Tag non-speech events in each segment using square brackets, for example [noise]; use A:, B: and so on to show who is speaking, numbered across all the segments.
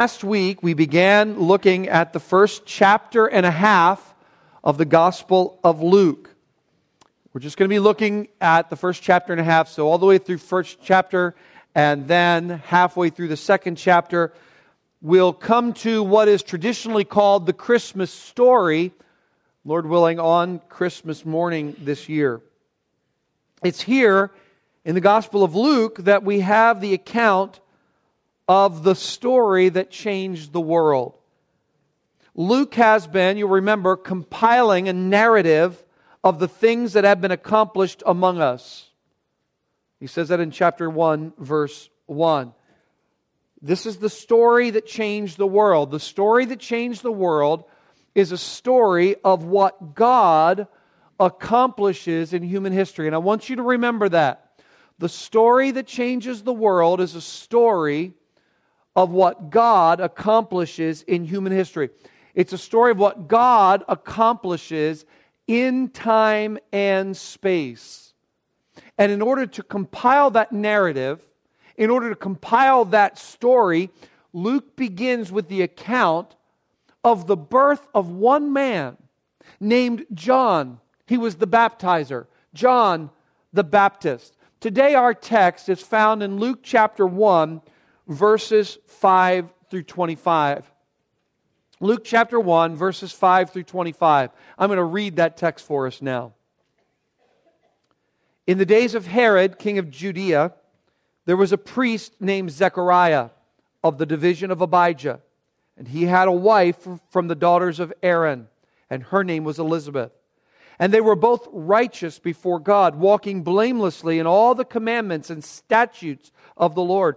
A: Last week, we began looking at the first chapter and a half of the Gospel of Luke. We're just going to be looking at the first chapter and a half, so all the way through first chapter and then halfway through the second chapter, we'll come to what is traditionally called the Christmas story, Lord willing, on Christmas morning this year. It's here in the Gospel of Luke that we have the account of the story that changed the world. Luke has been, you'll remember, compiling a narrative of the things that have been accomplished among us. He says that in chapter 1, verse 1. This is the story that changed the world. The story that changed the world is a story of what God accomplishes in human history. And I want you to remember that. The story that changes the world is a story of what God accomplishes in human history. It's a story of what God accomplishes in time and space. And in order to compile that narrative, in order to compile that story, Luke begins with the account of the birth of one man named John. He was the baptizer, John the Baptist. Today, our text is found in Luke chapter 1, verses 5 through 25. Luke chapter 1, verses 5 through 25. I'm going to read that text for us now. In the days of Herod, king of Judea, there was a priest named Zechariah of the division of Abijah. And he had a wife from the daughters of Aaron, and her name was Elizabeth. And they were both righteous before God, walking blamelessly in all the commandments and statutes of the Lord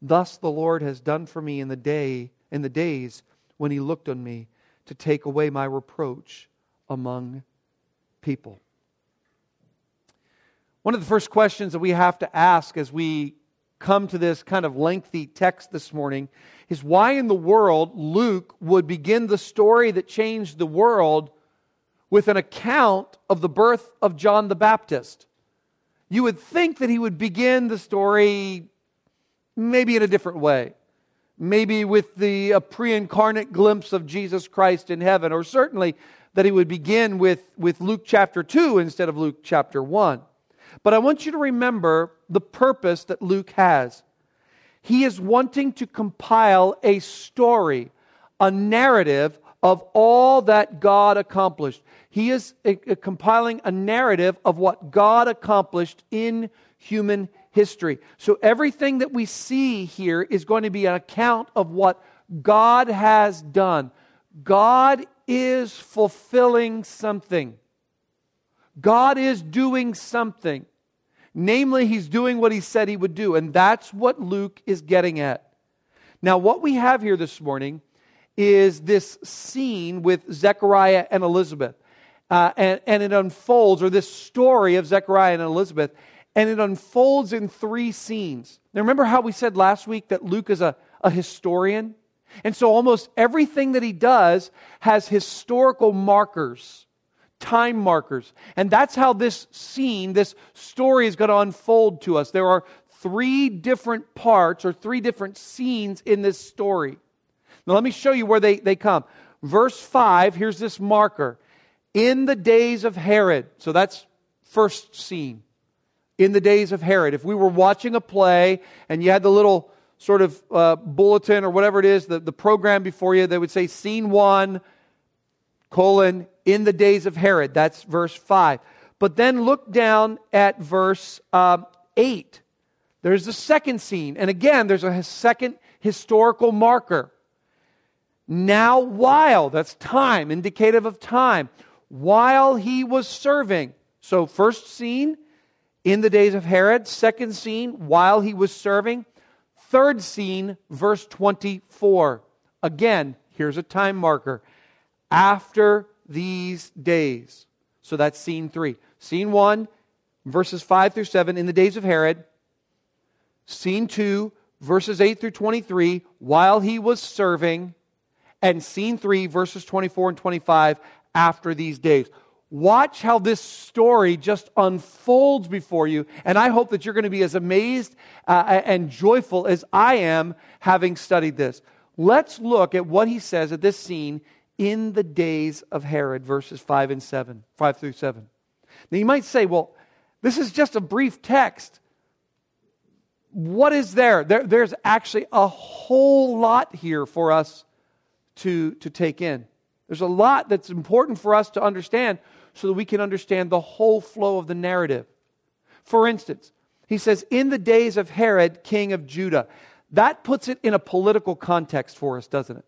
A: Thus the Lord has done for me in the day in the days when he looked on me to take away my reproach among people. One of the first questions that we have to ask as we come to this kind of lengthy text this morning is why in the world Luke would begin the story that changed the world with an account of the birth of John the Baptist. You would think that he would begin the story maybe in a different way. Maybe with the uh, a pre incarnate glimpse of Jesus Christ in heaven, or certainly that he would begin with, with Luke chapter 2 instead of Luke chapter 1. But I want you to remember the purpose that Luke has. He is wanting to compile a story, a narrative of all that God accomplished. He is a, a compiling a narrative of what God accomplished in human history. So everything that we see here is going to be an account of what God has done. God is fulfilling something. God is doing something. Namely, he's doing what he said he would do. And that's what Luke is getting at. Now, what we have here this morning is this scene with Zechariah and Elizabeth. Uh, and, and it unfolds, or this story of Zechariah and Elizabeth, and it unfolds in three scenes. Now, remember how we said last week that Luke is a, a historian? And so almost everything that he does has historical markers, time markers. And that's how this scene, this story is going to unfold to us. There are three different parts or three different scenes in this story. Now, let me show you where they, they come. Verse 5, here's this marker. In the days of Herod. So that's first scene. In the days of Herod. If we were watching a play and you had the little sort of uh, bulletin or whatever it is, the, the program before you, they would say scene one, colon, in the days of Herod. That's verse 5. But then look down at verse um, 8. There's the second scene. And again, there's a second historical marker. Now, while, that's time, indicative of time, while he was serving. So, first scene, in the days of Herod. Second scene, while he was serving. Third scene, verse 24. Again, here's a time marker. After these days. So that's scene three. Scene one, verses 5 through 7, in the days of Herod. Scene two, verses 8 through 23, while he was serving. And scene three, verses 24 and 25, after these days. Watch how this story just unfolds before you. And I hope that you're going to be as amazed uh, and joyful as I am having studied this. Let's look at what he says at this scene in the days of Herod, verses 5 and 7, 5 through 7. Now you might say, well, this is just a brief text. What is there? there there's actually a whole lot here for us to, to take in. There's a lot that's important for us to understand so that we can understand the whole flow of the narrative. For instance, he says, In the days of Herod, king of Judah. That puts it in a political context for us, doesn't it?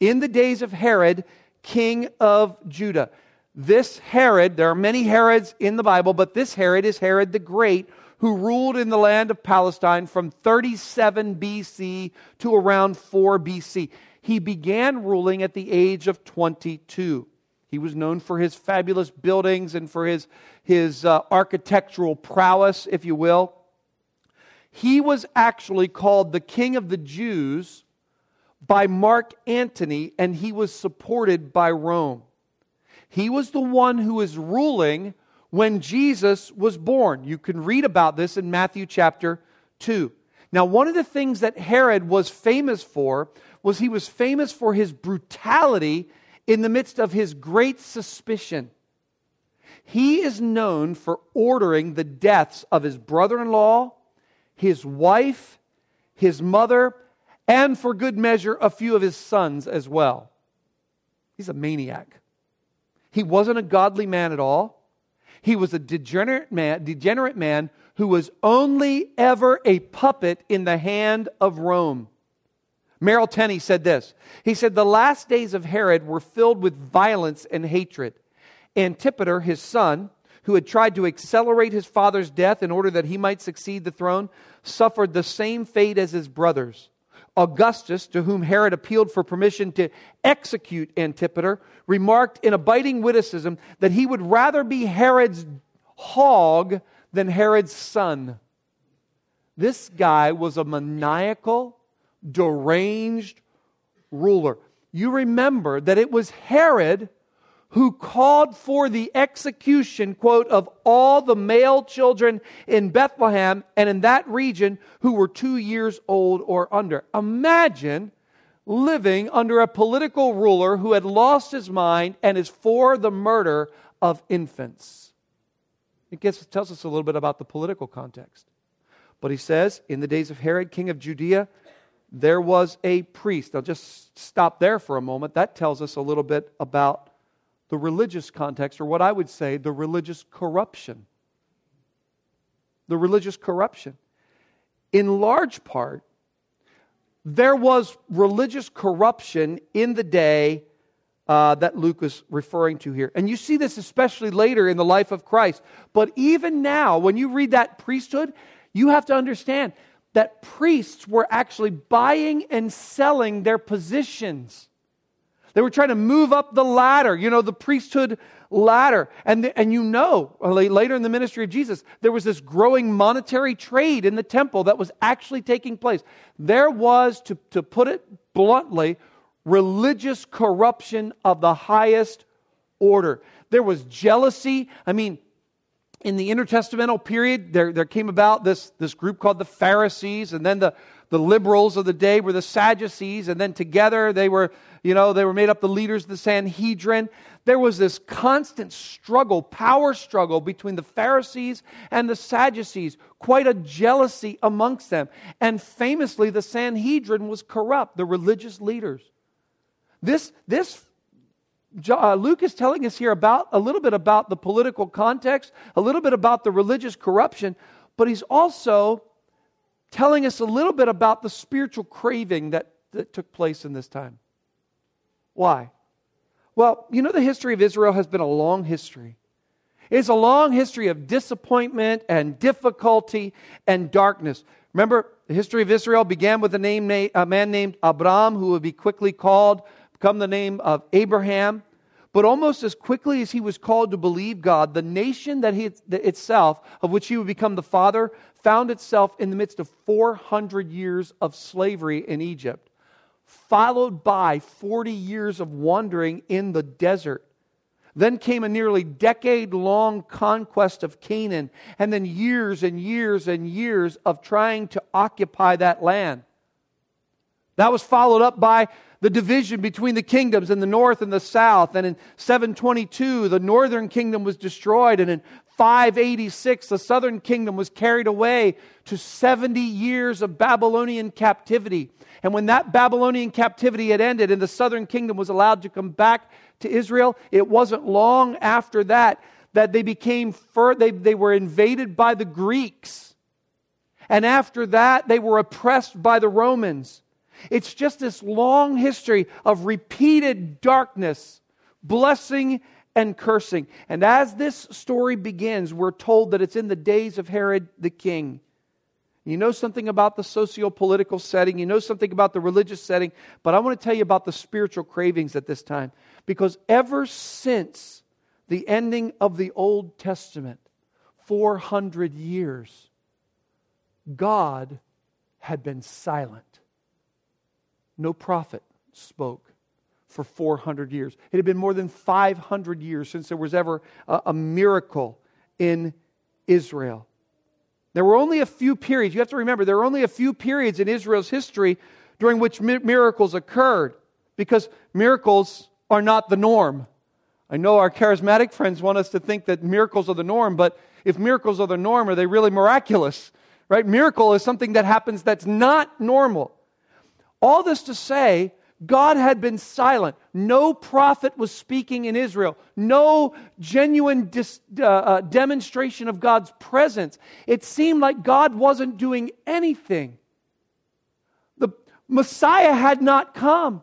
A: In the days of Herod, king of Judah. This Herod, there are many Herods in the Bible, but this Herod is Herod the Great, who ruled in the land of Palestine from 37 BC to around 4 BC. He began ruling at the age of 22. He was known for his fabulous buildings and for his, his uh, architectural prowess, if you will. He was actually called the King of the Jews by Mark Antony, and he was supported by Rome. He was the one who was ruling when Jesus was born. You can read about this in Matthew chapter 2. Now, one of the things that Herod was famous for was he was famous for his brutality in the midst of his great suspicion. He is known for ordering the deaths of his brother in law, his wife, his mother, and for good measure, a few of his sons as well. He's a maniac. He wasn't a godly man at all. He was a degenerate man, degenerate man who was only ever a puppet in the hand of Rome. Merrill Tenney said this. He said, The last days of Herod were filled with violence and hatred. Antipater, his son, who had tried to accelerate his father's death in order that he might succeed the throne, suffered the same fate as his brothers. Augustus, to whom Herod appealed for permission to execute Antipater, remarked in a biting witticism that he would rather be Herod's hog than Herod's son. This guy was a maniacal, deranged ruler. You remember that it was Herod who called for the execution, quote, of all the male children in Bethlehem and in that region who were two years old or under. Imagine living under a political ruler who had lost his mind and is for the murder of infants. It gets, tells us a little bit about the political context. But he says, in the days of Herod, king of Judea, there was a priest. I'll just stop there for a moment. That tells us a little bit about the religious context, or what I would say, the religious corruption. The religious corruption. In large part, there was religious corruption in the day uh, that Luke is referring to here. And you see this especially later in the life of Christ. But even now, when you read that priesthood, you have to understand that priests were actually buying and selling their positions. They were trying to move up the ladder, you know, the priesthood ladder. And, the, and you know, uh, later in the ministry of Jesus, there was this growing monetary trade in the temple that was actually taking place. There was, to, to put it bluntly, religious corruption of the highest order. There was jealousy. I mean, in the intertestamental period, there, there came about this, this group called the Pharisees, and then the, the liberals of the day were the Sadducees, and then together they were, you know, they were made up the leaders of the Sanhedrin. There was this constant struggle, power struggle between the Pharisees and the Sadducees, quite a jealousy amongst them. And famously, the Sanhedrin was corrupt, the religious leaders. This, this Uh, Luke is telling us here about a little bit about the political context, a little bit about the religious corruption, but he's also telling us a little bit about the spiritual craving that, that took place in this time. Why? Well, you know, the history of Israel has been a long history. It's a long history of disappointment and difficulty and darkness. Remember, the history of Israel began with a, name, a man named Abram, who would be quickly called come the name of Abraham. But almost as quickly as he was called to believe God, the nation that he itself, of which he would become the father, found itself in the midst of 400 years of slavery in Egypt, followed by 40 years of wandering in the desert. Then came a nearly decade long conquest of Canaan, and then years and years and years of trying to occupy that land. That was followed up by the division between the kingdoms in the north and the south. And in 722, the northern kingdom was destroyed. And in 586, the southern kingdom was carried away to 70 years of Babylonian captivity. And when that Babylonian captivity had ended and the southern kingdom was allowed to come back to Israel, it wasn't long after that that they became, they, they were invaded by the Greeks. And after that, they were oppressed by the Romans. It's just this long history of repeated darkness, blessing and cursing. And as this story begins, we're told that it's in the days of Herod the king. You know something about the socio political setting, you know something about the religious setting, but I want to tell you about the spiritual cravings at this time. Because ever since the ending of the Old Testament, 400 years, God had been silent no prophet spoke for 400 years. It had been more than 500 years since there was ever a, a, miracle in Israel. There were only a few periods, you have to remember, there were only a few periods in Israel's history during which mi- miracles occurred because miracles are not the norm. I know our charismatic friends want us to think that miracles are the norm, but if miracles are the norm, are they really miraculous? Right? Miracle is something that happens that's not normal. All this to say, God had been silent. No prophet was speaking in Israel. No genuine dis, uh, uh, demonstration of God's presence. It seemed like God wasn't doing anything. The Messiah had not come.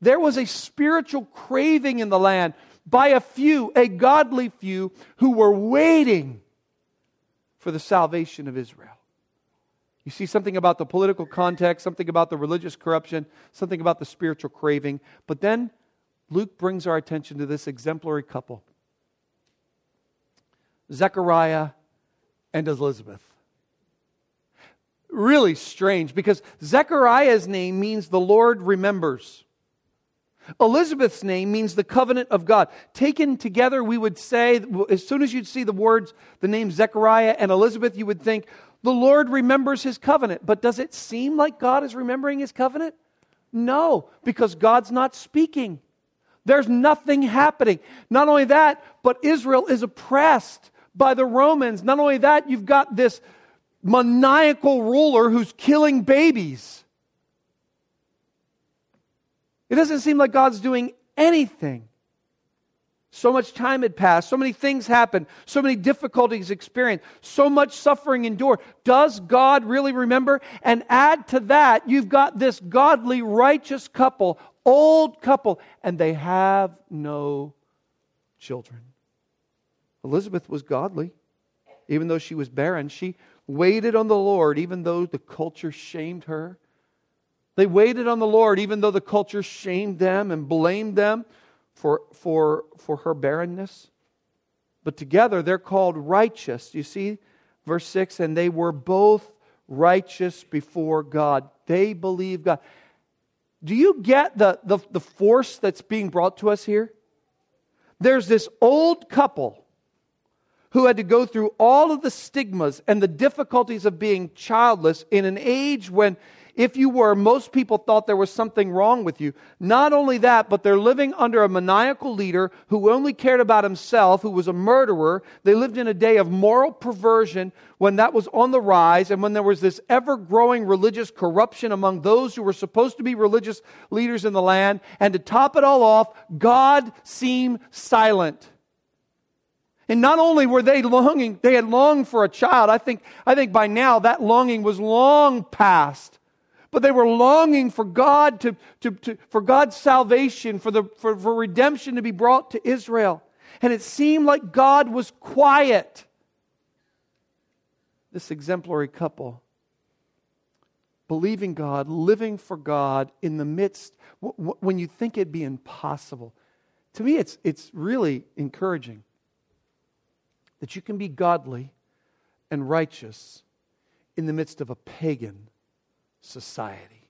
A: There was a spiritual craving in the land by a few, a godly few, who were waiting for the salvation of Israel. You see something about the political context, something about the religious corruption, something about the spiritual craving. But then Luke brings our attention to this exemplary couple Zechariah and Elizabeth. Really strange because Zechariah's name means the Lord remembers. Elizabeth's name means the covenant of God. Taken together, we would say, as soon as you'd see the words, the name Zechariah and Elizabeth, you would think, the Lord remembers his covenant. But does it seem like God is remembering his covenant? No, because God's not speaking. There's nothing happening. Not only that, but Israel is oppressed by the Romans. Not only that, you've got this maniacal ruler who's killing babies. It doesn't seem like God's doing anything. So much time had passed, so many things happened, so many difficulties experienced, so much suffering endured. Does God really remember? And add to that, you've got this godly, righteous couple, old couple, and they have no children. Elizabeth was godly, even though she was barren. She waited on the Lord, even though the culture shamed her. They waited on the Lord, even though the culture shamed them and blamed them for, for, for her barrenness. But together they're called righteous. You see, verse 6 and they were both righteous before God. They believe God. Do you get the, the, the force that's being brought to us here? There's this old couple who had to go through all of the stigmas and the difficulties of being childless in an age when if you were, most people thought there was something wrong with you. Not only that, but they're living under a maniacal leader who only cared about himself, who was a murderer. They lived in a day of moral perversion when that was on the rise and when there was this ever growing religious corruption among those who were supposed to be religious leaders in the land. And to top it all off, God seemed silent. And not only were they longing, they had longed for a child. I think, I think by now that longing was long past but they were longing for God to, to, to, for God's salvation, for, the, for, for redemption to be brought to Israel. And it seemed like God was quiet. This exemplary couple, believing God, living for God in the midst, when you think it'd be impossible. To me, it's, it's really encouraging that you can be godly and righteous in the midst of a pagan society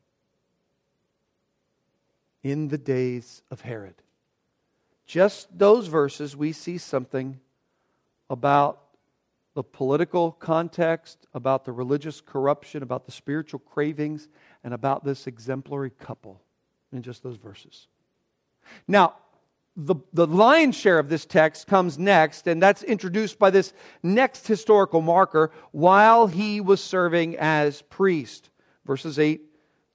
A: in the days of Herod. Just those verses, we see something about the political context, about the religious corruption, about the spiritual cravings, and about this exemplary couple in just those verses. Now, the, the lion's share of this text comes next, and that's introduced by this next historical marker while he was serving as priest verses 8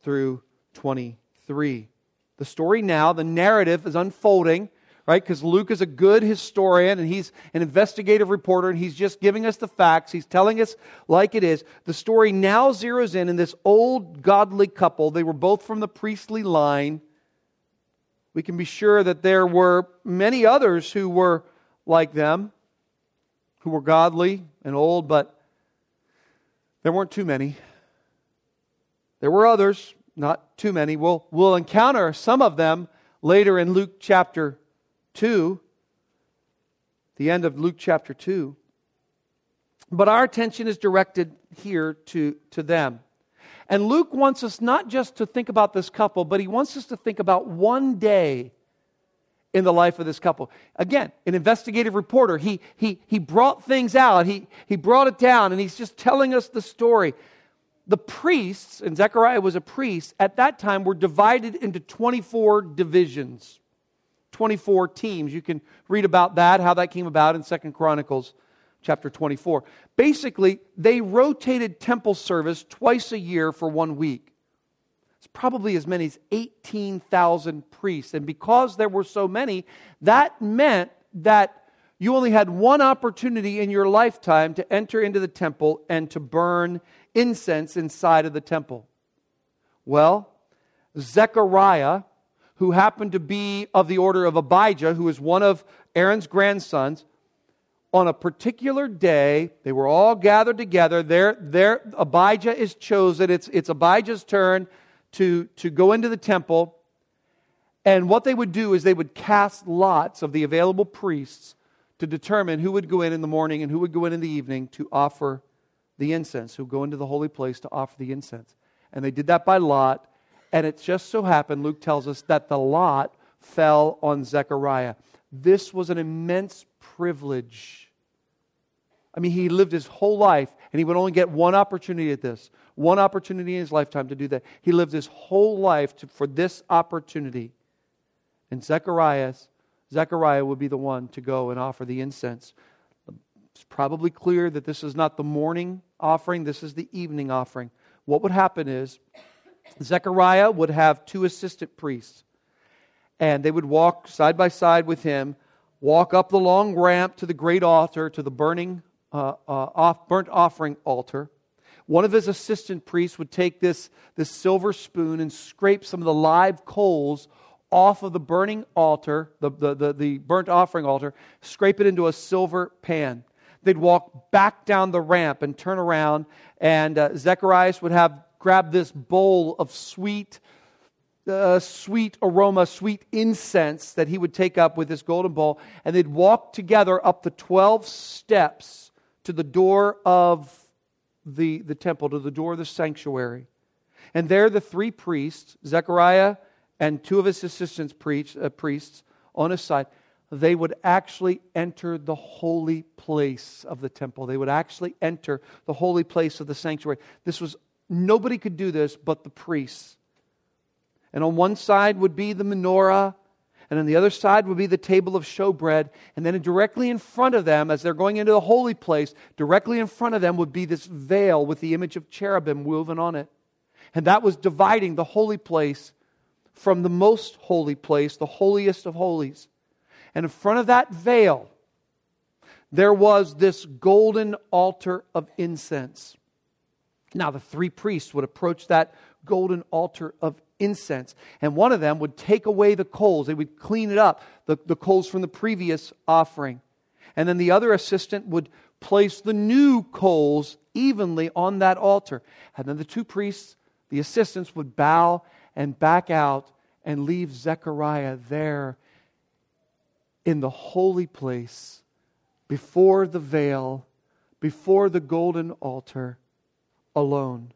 A: through 23. The story now, the narrative is unfolding, right? Because Luke is a good historian and he's an investigative reporter and he's just giving us the facts. He's telling us like it is. The story now zeroes in in this old godly couple. They were both from the priestly line. We can be sure that there were many others who were like them, who were godly and old, but there weren't too many. There were others, not too many. We'll, we'll encounter some of them later in Luke chapter 2, the end of Luke chapter 2. But our attention is directed here to, to them. And Luke wants us not just to think about this couple, but he wants us to think about one day in the life of this couple. Again, an investigative reporter, he, he, he brought things out, he, he brought it down, and he's just telling us the story the priests, and Zechariah was a priest, at that time were divided into 24 divisions, 24 teams. You can read about that, how that came about in Second Chronicles chapter 24. Basically, they rotated temple service twice a year for one week. It's probably as many as 18,000 priests. And because there were so many, that meant that you only had one opportunity in your lifetime to enter into the temple and to burn incense inside of the temple. Well, Zechariah, who happened to be of the order of Abijah, who is one of Aaron's grandsons, on a particular day, they were all gathered together. There, there Abijah is chosen. It's, it's Abijah's turn to, to go into the temple. And what they would do is they would cast lots of the available priests to determine who would go in in the morning and who would go in in the evening to offer the incense, who go into the holy place to offer the incense. And they did that by lot. And it just so happened, Luke tells us, that the lot fell on Zechariah. This was an immense privilege. I mean, he lived his whole life, and he would only get one opportunity at this, one opportunity in his lifetime to do that. He lived his whole life to, for this opportunity. And Zechariah, Zechariah would be the one to go and offer the incense. It's probably clear that this is not the morning offering, this is the evening offering. What would happen is Zechariah would have two assistant priests, and they would walk side by side with him, walk up the long ramp to the great altar, to the burning uh, uh, off, burnt offering altar. One of his assistant priests would take this, this silver spoon and scrape some of the live coals off of the burning altar, the, the, the, the burnt offering altar, scrape it into a silver pan. They'd walk back down the ramp and turn around, and uh, Zacharias would have grabbed this bowl of sweet, uh, sweet aroma, sweet incense that he would take up with this golden bowl, and they'd walk together up the 12 steps to the door of the, the temple, to the door of the sanctuary. And there the three priests, Zechariah and two of his assistants preach, uh, priests on his side, they would actually enter the holy place of the temple. They would actually enter the holy place of the sanctuary. This was, nobody could do this but the priests. And on one side would be the menorah, and on the other side would be the table of showbread. And then directly in front of them, as they're going into the holy place, directly in front of them would be this veil with the image of cherubim woven on it. And that was dividing the holy place from the most holy place, the holiest of holies. And in front of that veil, there was this golden altar of incense. Now, the three priests would approach that golden altar of incense, and one of them would take away the coals. They would clean it up, the, the coals from the previous offering. And then the other assistant would place the new coals evenly on that altar. And then the two priests, the assistants, would bow and back out and leave Zechariah there in the holy place, before the veil, before the golden altar, alone.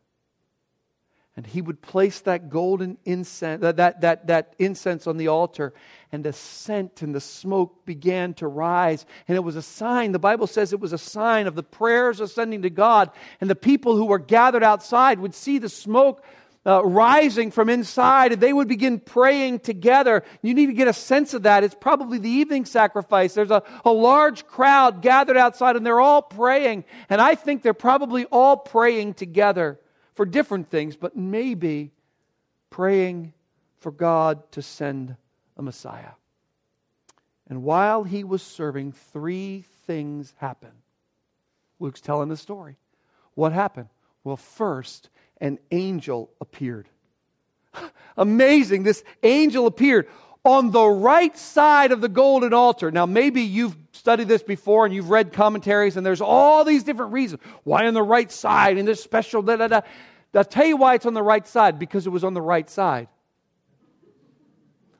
A: And he would place that golden incense, that, that, that incense on the altar, and the scent and the smoke began to rise. And it was a sign, the Bible says it was a sign of the prayers ascending to God. And the people who were gathered outside would see the smoke uh, rising from inside, and they would begin praying together. You need to get a sense of that. It's probably the evening sacrifice. There's a, a large crowd gathered outside, and they're all praying. And I think they're probably all praying together for different things, but maybe praying for God to send a Messiah. And while he was serving, three things happened. Luke's telling the story. What happened? Well, first, an angel appeared. [laughs] Amazing. This angel appeared on the right side of the golden altar. Now, maybe you've studied this before and you've read commentaries, and there's all these different reasons. Why on the right side and this special da da da. I'll tell you why it's on the right side because it was on the right side.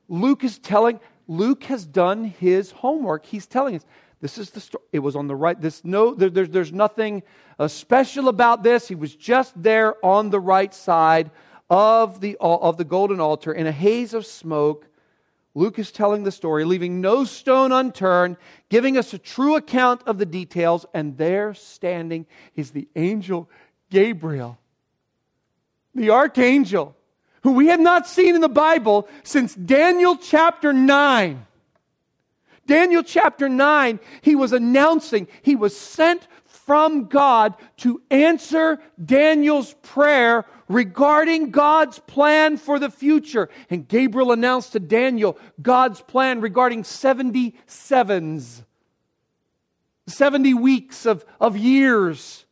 A: Luke is telling, Luke has done his homework. He's telling us this is the story. It was on the right. This no, there, there, there's nothing uh, special about this. He was just there on the right side of the of the golden altar in a haze of smoke. Luke is telling the story, leaving no stone unturned, giving us a true account of the details. And there, standing, is the angel Gabriel, the archangel, who we have not seen in the Bible since Daniel chapter nine. Daniel chapter 9, he was announcing, he was sent from God to answer Daniel's prayer regarding God's plan for the future. And Gabriel announced to Daniel God's plan regarding 77s, 70 weeks of, of years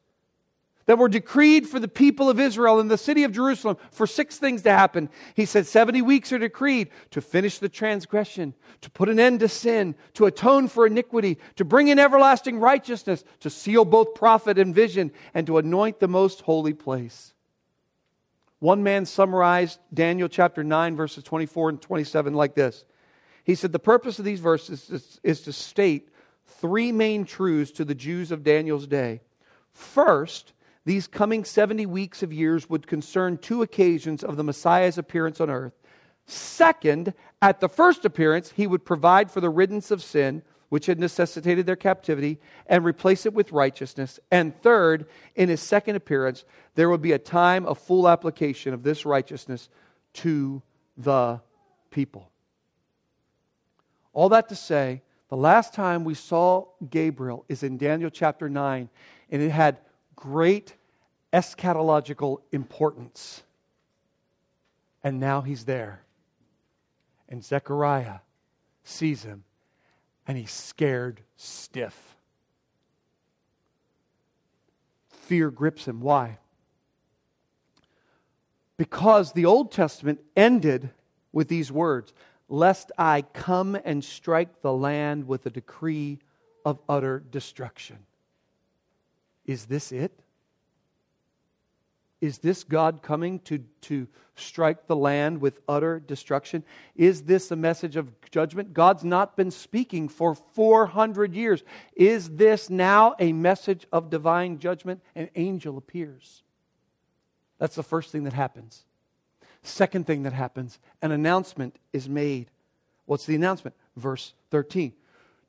A: that were decreed for the people of Israel in the city of Jerusalem for six things to happen. He said 70 weeks are decreed to finish the transgression, to put an end to sin, to atone for iniquity, to bring in everlasting righteousness, to seal both prophet and vision, and to anoint the most holy place. One man summarized Daniel chapter 9, verses 24 and 27 like this. He said, The purpose of these verses is, is to state three main truths to the Jews of Daniel's day. First, these coming 70 weeks of years would concern two occasions of the Messiah's appearance on earth. Second, at the first appearance, he would provide for the riddance of sin, which had necessitated their captivity, and replace it with righteousness. And third, in his second appearance, there would be a time of full application of this righteousness to the people. All that to say, the last time we saw Gabriel is in Daniel chapter 9, and it had great eschatological importance. And now he's there. And Zechariah sees him, and he's scared stiff. Fear grips him. Why? Because the Old Testament ended with these words Lest I come and strike the land with a decree of utter destruction. Is this it? Is this God coming to, to strike the land with utter destruction? Is this a message of judgment? God's not been speaking for 400 years. Is this now a message of divine judgment? An angel appears. That's the first thing that happens. Second thing that happens, an announcement is made. What's the announcement? Verse 13.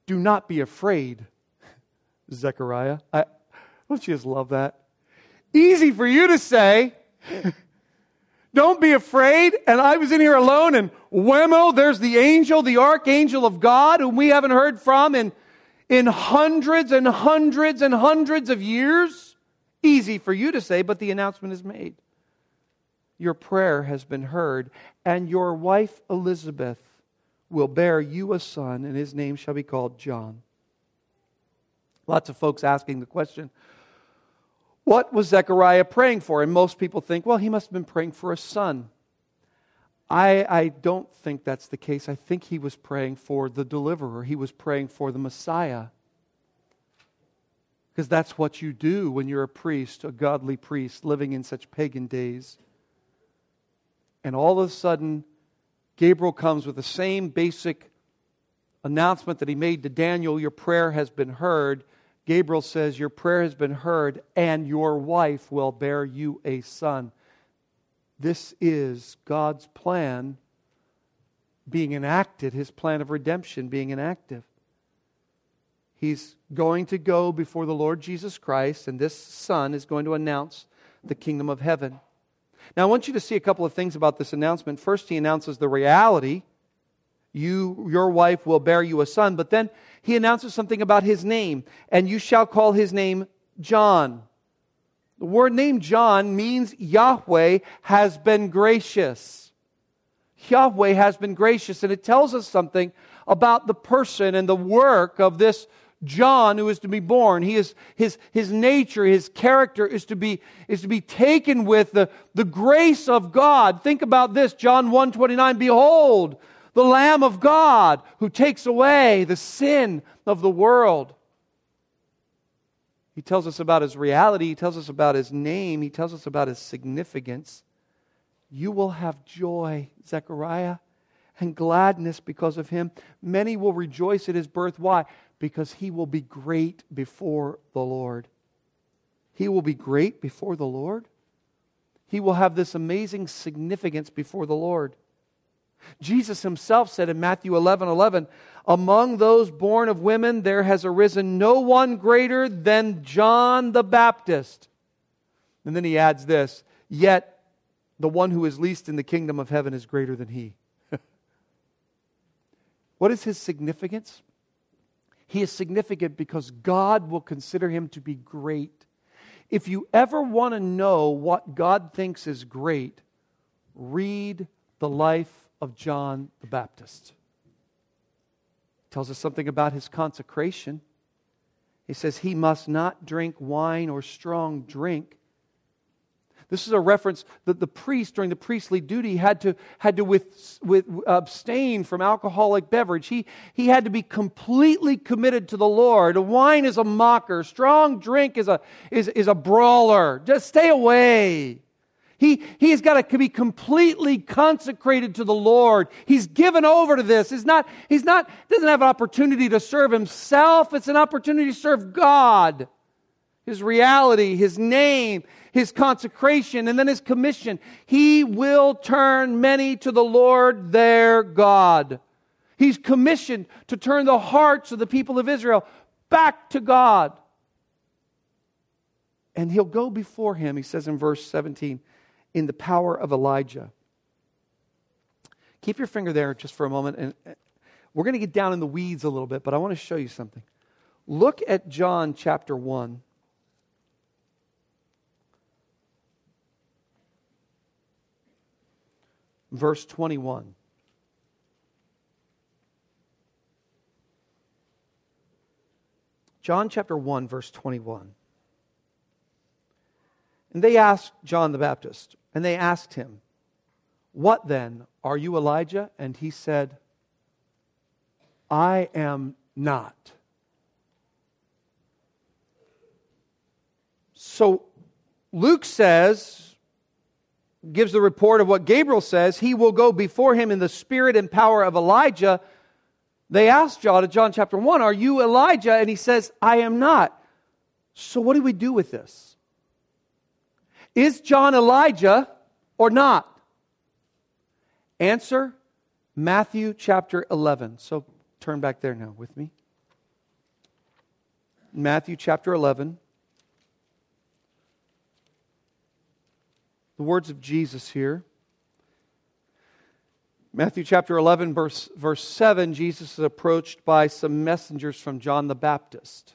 A: Do not be afraid, [laughs] Zechariah. I, don't you just love that? Easy for you to say. [laughs] Don't be afraid. And I was in here alone, and whammo, there's the angel, the archangel of God, whom we haven't heard from in, in hundreds and hundreds and hundreds of years. Easy for you to say, but the announcement is made. Your prayer has been heard, and your wife Elizabeth will bear you a son, and his name shall be called John. Lots of folks asking the question what was Zechariah praying for? And most people think, well, he must have been praying for a son. I, I don't think that's the case. I think he was praying for the deliverer, he was praying for the Messiah. Because that's what you do when you're a priest, a godly priest, living in such pagan days. And all of a sudden, Gabriel comes with the same basic announcement that he made to Daniel Your prayer has been heard. Gabriel says, Your prayer has been heard, and your wife will bear you a son. This is God's plan being enacted, his plan of redemption being enacted. He's going to go before the Lord Jesus Christ, and this son is going to announce the kingdom of heaven. Now, I want you to see a couple of things about this announcement. First, he announces the reality you, your wife will bear you a son, but then he announces something about his name, and you shall call his name John. The word name John means Yahweh has been gracious. Yahweh has been gracious, and it tells us something about the person and the work of this John who is to be born. He is, his, his nature, his character is to be, is to be taken with the, the grace of God. Think about this, John 1 29. Behold, the Lamb of God who takes away the sin of the world. He tells us about his reality, he tells us about his name, he tells us about his significance. You will have joy, Zechariah, and gladness because of him. Many will rejoice at his birth. Why? Because he will be great before the Lord. He will be great before the Lord. He will have this amazing significance before the Lord. Jesus himself said in Matthew 11 11, Among those born of women, there has arisen no one greater than John the Baptist. And then he adds this, Yet the one who is least in the kingdom of heaven is greater than he. [laughs] what is his significance? He is significant because God will consider him to be great. If you ever want to know what God thinks is great, read the life of John the Baptist. tells us something about his consecration. He says he must not drink wine or strong drink. This is a reference that the priest, during the priestly duty, had to, had to with, with, abstain from alcoholic beverage. He, he had to be completely committed to the Lord. Wine is a mocker, strong drink is a, is, is a brawler. Just stay away. He, he's got to be completely consecrated to the Lord. He's given over to this. He's not, he's not, doesn't have an opportunity to serve himself. It's an opportunity to serve God. His reality, his name, his consecration, and then his commission. He will turn many to the Lord their God. He's commissioned to turn the hearts of the people of Israel back to God. And he'll go before him, he says in verse 17 in the power of Elijah. Keep your finger there just for a moment. And uh, We're going to get down in the weeds a little bit, but I want to show you something. Look at John chapter 1. Verse 21. John chapter 1, verse 21. And they asked John the Baptist, and they asked him, What then? Are you Elijah? And he said, I am not. So Luke says, gives the report of what Gabriel says, he will go before him in the spirit and power of Elijah. They asked John John chapter 1, Are you Elijah? And he says, I am not. So what do we do with this? Is John Elijah or not? Answer Matthew chapter 11. So turn back there now with me. Matthew chapter 11. The words of Jesus here. Matthew chapter 11, verse, verse 7, Jesus is approached by some messengers from John the Baptist.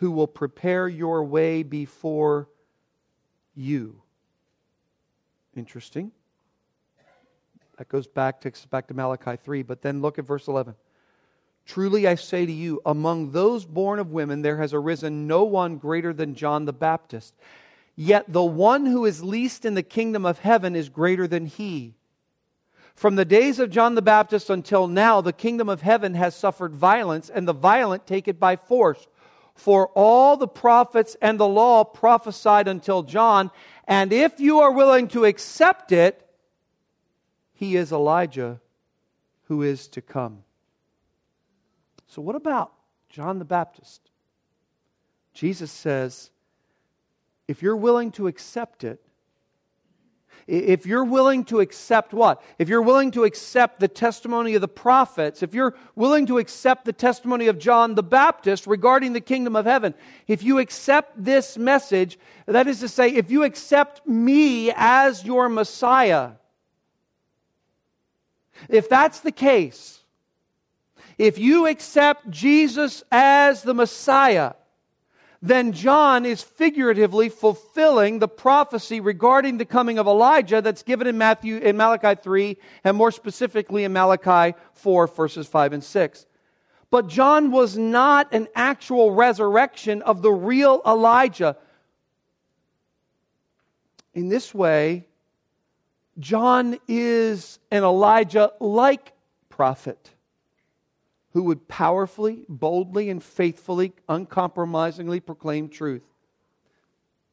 A: who will prepare your way before you. Interesting. That goes back, us back to Malachi 3. But then look at verse 11. Truly I say to you, among those born of women, there has arisen no one greater than John the Baptist. Yet the one who is least in the kingdom of heaven is greater than he. From the days of John the Baptist until now, the kingdom of heaven has suffered violence, and the violent take it by force. For all the prophets and the law prophesied until John, and if you are willing to accept it, he is Elijah who is to come. So, what about John the Baptist? Jesus says, if you're willing to accept it, if you're willing to accept what? If you're willing to accept the testimony of the prophets, if you're willing to accept the testimony of John the Baptist regarding the kingdom of heaven, if you accept this message, that is to say, if you accept me as your Messiah, if that's the case, if you accept Jesus as the Messiah, then John is figuratively fulfilling the prophecy regarding the coming of Elijah that's given in Matthew in Malachi 3 and more specifically in Malachi 4 verses 5 and 6. But John was not an actual resurrection of the real Elijah. In this way, John is an Elijah like prophet who would powerfully, boldly, and faithfully, uncompromisingly proclaim truth.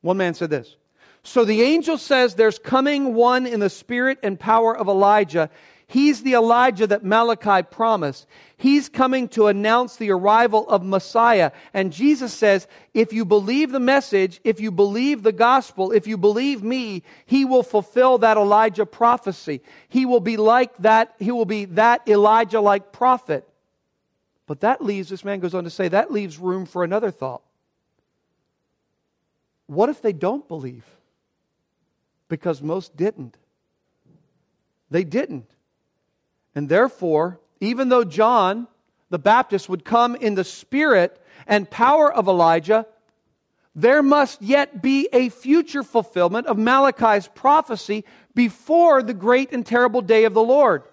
A: One man said this So the angel says there's coming one in the spirit and power of Elijah. He's the Elijah that Malachi promised. He's coming to announce the arrival of Messiah. And Jesus says, if you believe the message, if you believe the gospel, if you believe me, he will fulfill that Elijah prophecy. He will be like that, he will be that Elijah like prophet. But that leaves, this man goes on to say, that leaves room for another thought. What if they don't believe? Because most didn't. They didn't. And therefore, even though John the Baptist would come in the spirit and power of Elijah, there must yet be a future fulfillment of Malachi's prophecy before the great and terrible day of the Lord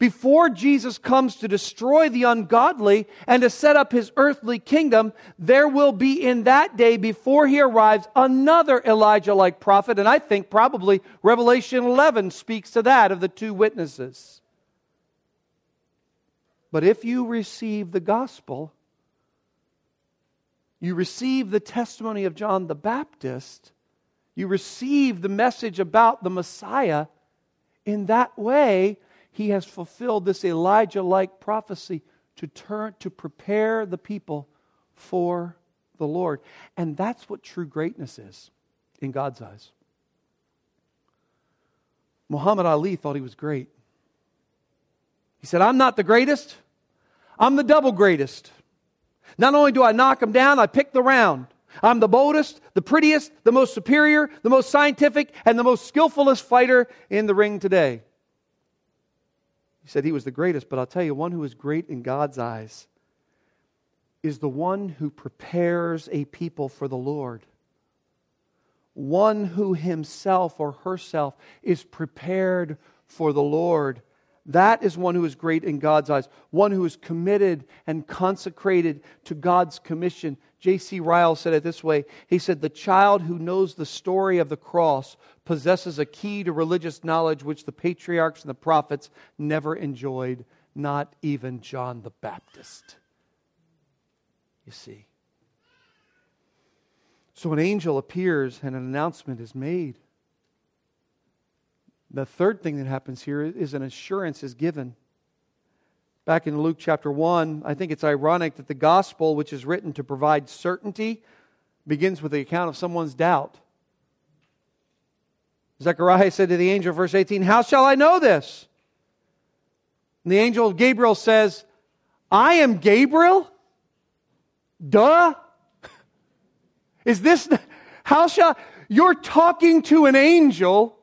A: before Jesus comes to destroy the ungodly and to set up his earthly kingdom, there will be in that day, before he arrives, another Elijah like prophet. And I think probably Revelation 11 speaks to that of the two witnesses. But if you receive the gospel, you receive the testimony of John the Baptist, you receive the message about the Messiah, in that way, he has fulfilled this Elijah like prophecy to turn to prepare the people for the Lord. And that's what true greatness is in God's eyes. Muhammad Ali thought he was great. He said, I'm not the greatest, I'm the double greatest. Not only do I knock him down, I pick the round. I'm the boldest, the prettiest, the most superior, the most scientific, and the most skillfulest fighter in the ring today. He said he was the greatest, but I'll tell you, one who is great in God's eyes is the one who prepares a people for the Lord. One who himself or herself is prepared for the Lord. That is one who is great in God's eyes, one who is committed and consecrated to God's commission. J.C. Ryle said it this way He said, The child who knows the story of the cross possesses a key to religious knowledge which the patriarchs and the prophets never enjoyed, not even John the Baptist. You see. So an angel appears and an announcement is made. The third thing that happens here is an assurance is given. Back in Luke chapter 1, I think it's ironic that the gospel, which is written to provide certainty, begins with the account of someone's doubt. Zechariah said to the angel, verse 18, How shall I know this? And the angel Gabriel says, I am Gabriel? Duh. Is this, how shall, you're talking to an angel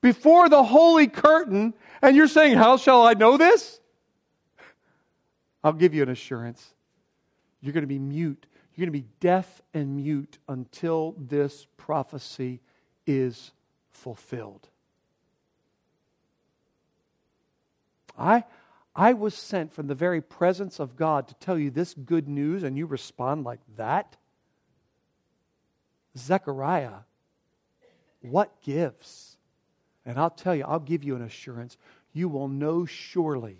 A: before the holy curtain, and you're saying, How shall I know this? I'll give you an assurance. You're going to be mute. You're going to be deaf and mute until this prophecy is fulfilled. I, I was sent from the very presence of God to tell you this good news, and you respond like that? Zechariah, what gives? And I'll tell you, I'll give you an assurance. You will know surely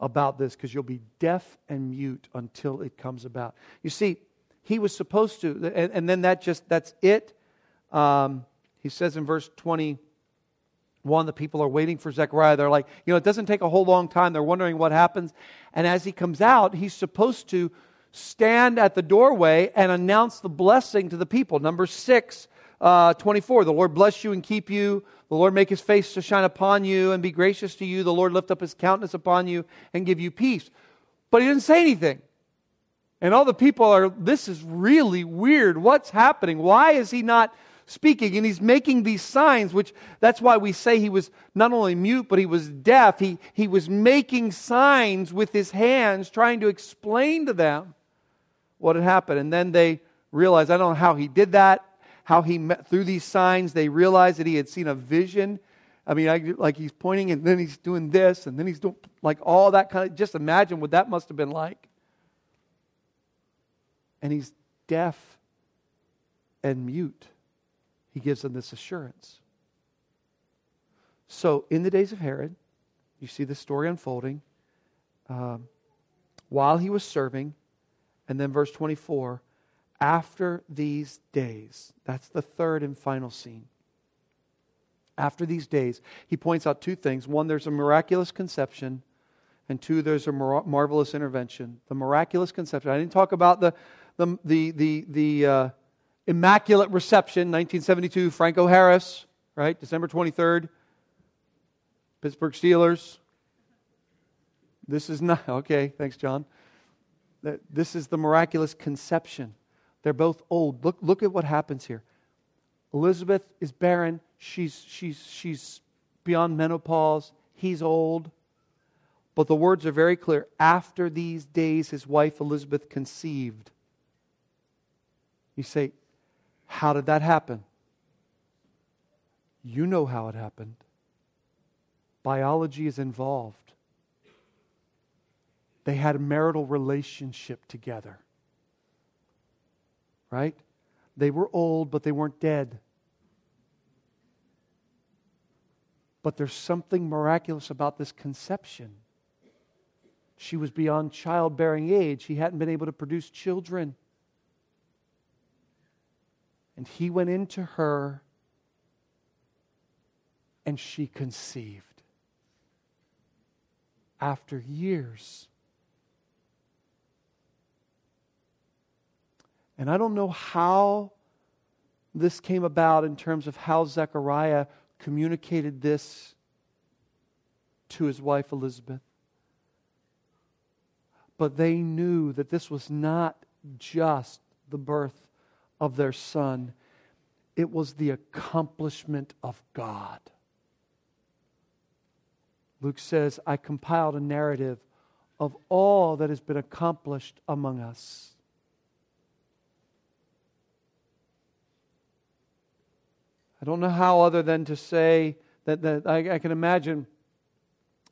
A: about this because you'll be deaf and mute until it comes about. You see, he was supposed to, and, and then that just, that's it. Um, he says in verse 21, the people are waiting for Zechariah. They're like, you know, it doesn't take a whole long time. They're wondering what happens. And as he comes out, he's supposed to stand at the doorway and announce the blessing to the people. Number six, uh, 24, the Lord bless you and keep you. The Lord make his face to shine upon you and be gracious to you. The Lord lift up his countenance upon you and give you peace. But he didn't say anything. And all the people are, this is really weird. What's happening? Why is he not speaking, and he's making these signs, which that's why we say he was not only mute, but he was deaf. He, he was making signs with his hands, trying to explain to them what had happened. And then they realized, I don't know how he did that, how he met through these signs, they realized that he had seen a vision. I mean, I, like he's pointing and then he's doing this and then he's doing like all that kind of, just imagine what that must have been like. And he's deaf and mute he gives them this assurance. So, in the days of Herod, you see the story unfolding. Um, while he was serving, and then verse 24, after these days, that's the third and final scene. After these days, he points out two things. One, there's a miraculous conception, and two, there's a mar- marvelous intervention. The miraculous conception. I didn't talk about the, the, the, the, the uh, Immaculate Reception, 1972, Franco Harris, right? December 23rd. Pittsburgh Steelers. This is not, [laughs] okay, thanks, John. This is the miraculous conception. They're both old. Look, look at what happens here. Elizabeth is barren. She's, she's, she's beyond menopause. He's old. But the words are very clear. After these days, his wife Elizabeth conceived. You say, how did that happen? You know how it happened. Biology is involved. They had a marital relationship together. Right? They were old, but they weren't dead. But there's something miraculous about this conception. She was beyond childbearing age. He hadn't been able to produce children. And he went into her and she conceived. After years. And I don't know how this came about in terms of how Zechariah communicated this to his wife Elizabeth. But they knew that this was not just the birth of their son, it was the accomplishment of God. Luke says, I compiled a narrative of all that has been accomplished among us. Don't know how other than to say that, that I, I can imagine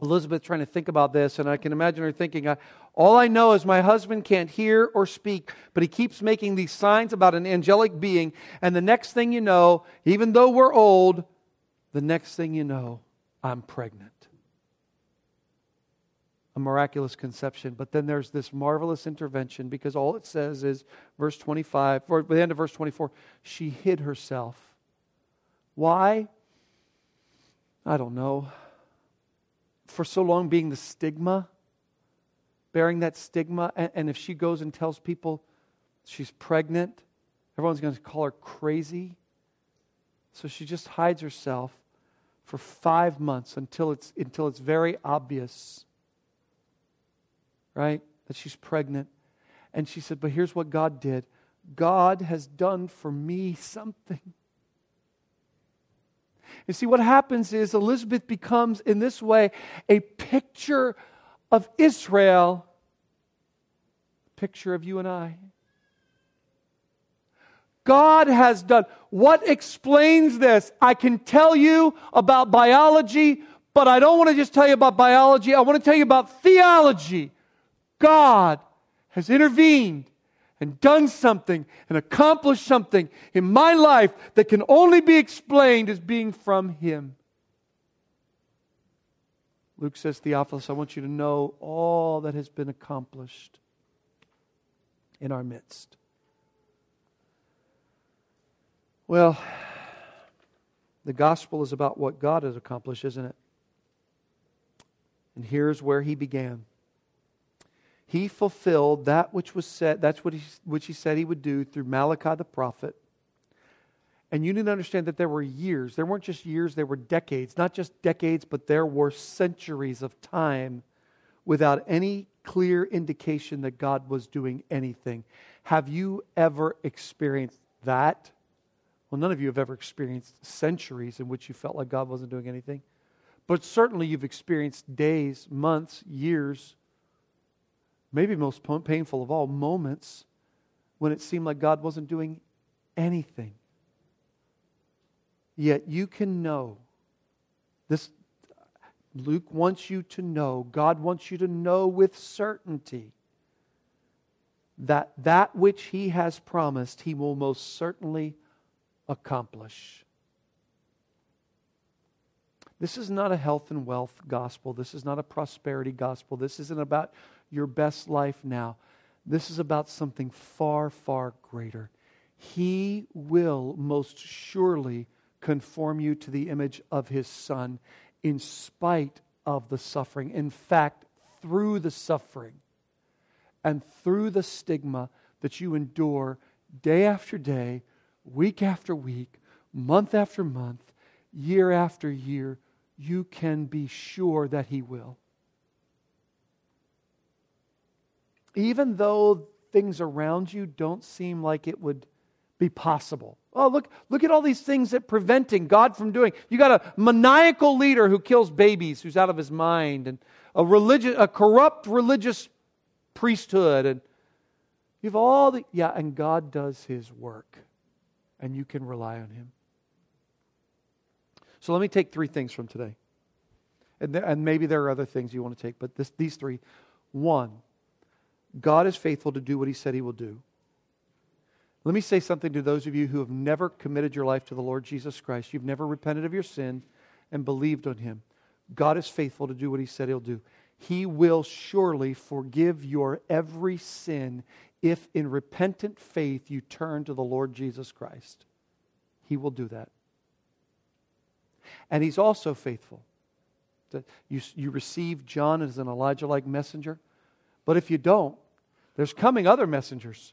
A: Elizabeth trying to think about this, and I can imagine her thinking, All I know is my husband can't hear or speak, but he keeps making these signs about an angelic being. And the next thing you know, even though we're old, the next thing you know, I'm pregnant. A miraculous conception. But then there's this marvelous intervention because all it says is, verse 25, or the end of verse 24, she hid herself. Why? I don't know for so long being the stigma, bearing that stigma. And, and if she goes and tells people she's pregnant, everyone's going to call her crazy. So she just hides herself for five months until it's, until it's very obvious, right, that she's pregnant. And she said, But here's what God did God has done for me something. You see, what happens is Elizabeth becomes, in this way, a picture of Israel, a picture of you and I. God has done. What explains this? I can tell you about biology, but I don't want to just tell you about biology. I want to tell you about theology. God has intervened and done something and accomplished something in my life that can only be explained as being from Him. Luke says, Theophilus, I want you to know all that has been accomplished in our midst. Well, the gospel is about what God has accomplished, isn't it? And here's where he began he fulfilled that which was said, that's what he, which he said he would do through Malachi the prophet. And you need to understand that there were years. There weren't just years, there were decades. Not just decades, but there were centuries of time without any clear indication that God was doing anything. Have you ever experienced that? Well, none of you have ever experienced centuries in which you felt like God wasn't doing anything. But certainly you've experienced days, months, years maybe most painful of all, moments when it seemed like God wasn't doing anything. Yet you can know this. Luke wants you to know, God wants you to know with certainty that that which He has promised, He will most certainly accomplish. This is not a health and wealth gospel. This is not a prosperity gospel. This isn't about your best life now. This is about something far, far greater. He will most surely conform you to the image of His Son in spite of the suffering. In fact, through the suffering and through the stigma that you endure day after day, week after week, month after month, year after year, you can be sure that He will. Even though things around you don't seem like it would be possible. Oh, look, look at all these things that preventing God from doing. You got a maniacal leader who kills babies, who's out of his mind, and a religious, a corrupt religious priesthood, and you've all the yeah, and God does his work, and you can rely on him. So let me take three things from today. And, and maybe there are other things you want to take, but this, these three. One, God is faithful to do what he said he will do. Let me say something to those of you who have never committed your life to the Lord Jesus Christ. You've never repented of your sin and believed on him. God is faithful to do what he said he'll do. He will surely forgive your every sin if in repentant faith you turn to the Lord Jesus Christ. He will do that. And he's also faithful. You, you receive John as an Elijah like messenger. But if you don't, there's coming other messengers,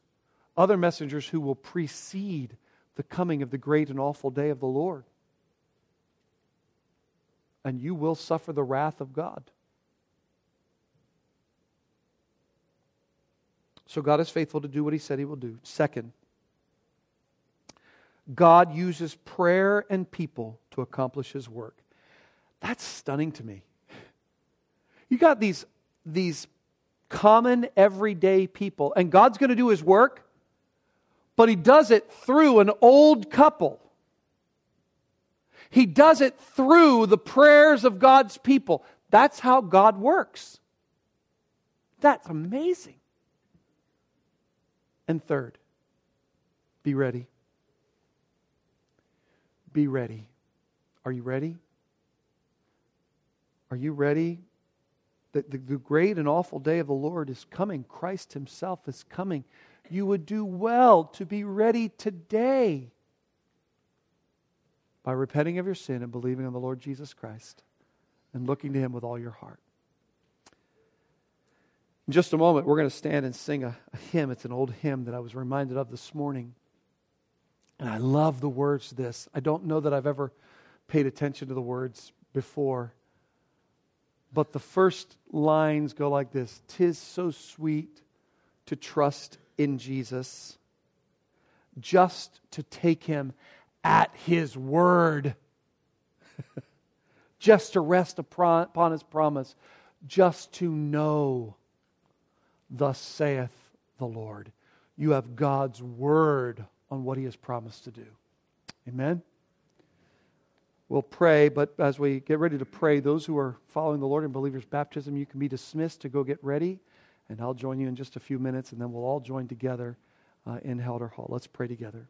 A: other messengers who will precede the coming of the great and awful day of the Lord. And you will suffer the wrath of God. So God is faithful to do what he said he will do. Second, God uses prayer and people to accomplish his work. That's stunning to me. You got these, these common, everyday people, and God's going to do his work, but he does it through an old couple. He does it through the prayers of God's people. That's how God works. That's amazing. And third, be ready. Be ready. Are you ready? Are you ready? The, the, the, great and awful day of the Lord is coming. Christ Himself is coming. You would do well to be ready today by repenting of your sin and believing on the Lord Jesus Christ and looking to Him with all your heart. In just a moment, we're going to stand and sing a, a hymn. It's an old hymn that I was reminded of this morning. And I love the words to this. I don't know that I've ever paid attention to the words before. But the first lines go like this Tis so sweet to trust in Jesus, just to take him at his word, [laughs] just to rest upon his promise, just to know, thus saith the Lord. You have God's word on what he has promised to do. Amen. We'll pray, but as we get ready to pray, those who are following the Lord in believers' baptism, you can be dismissed to go get ready, and I'll join you in just a few minutes, and then we'll all join together uh, in Helder Hall. Let's pray together.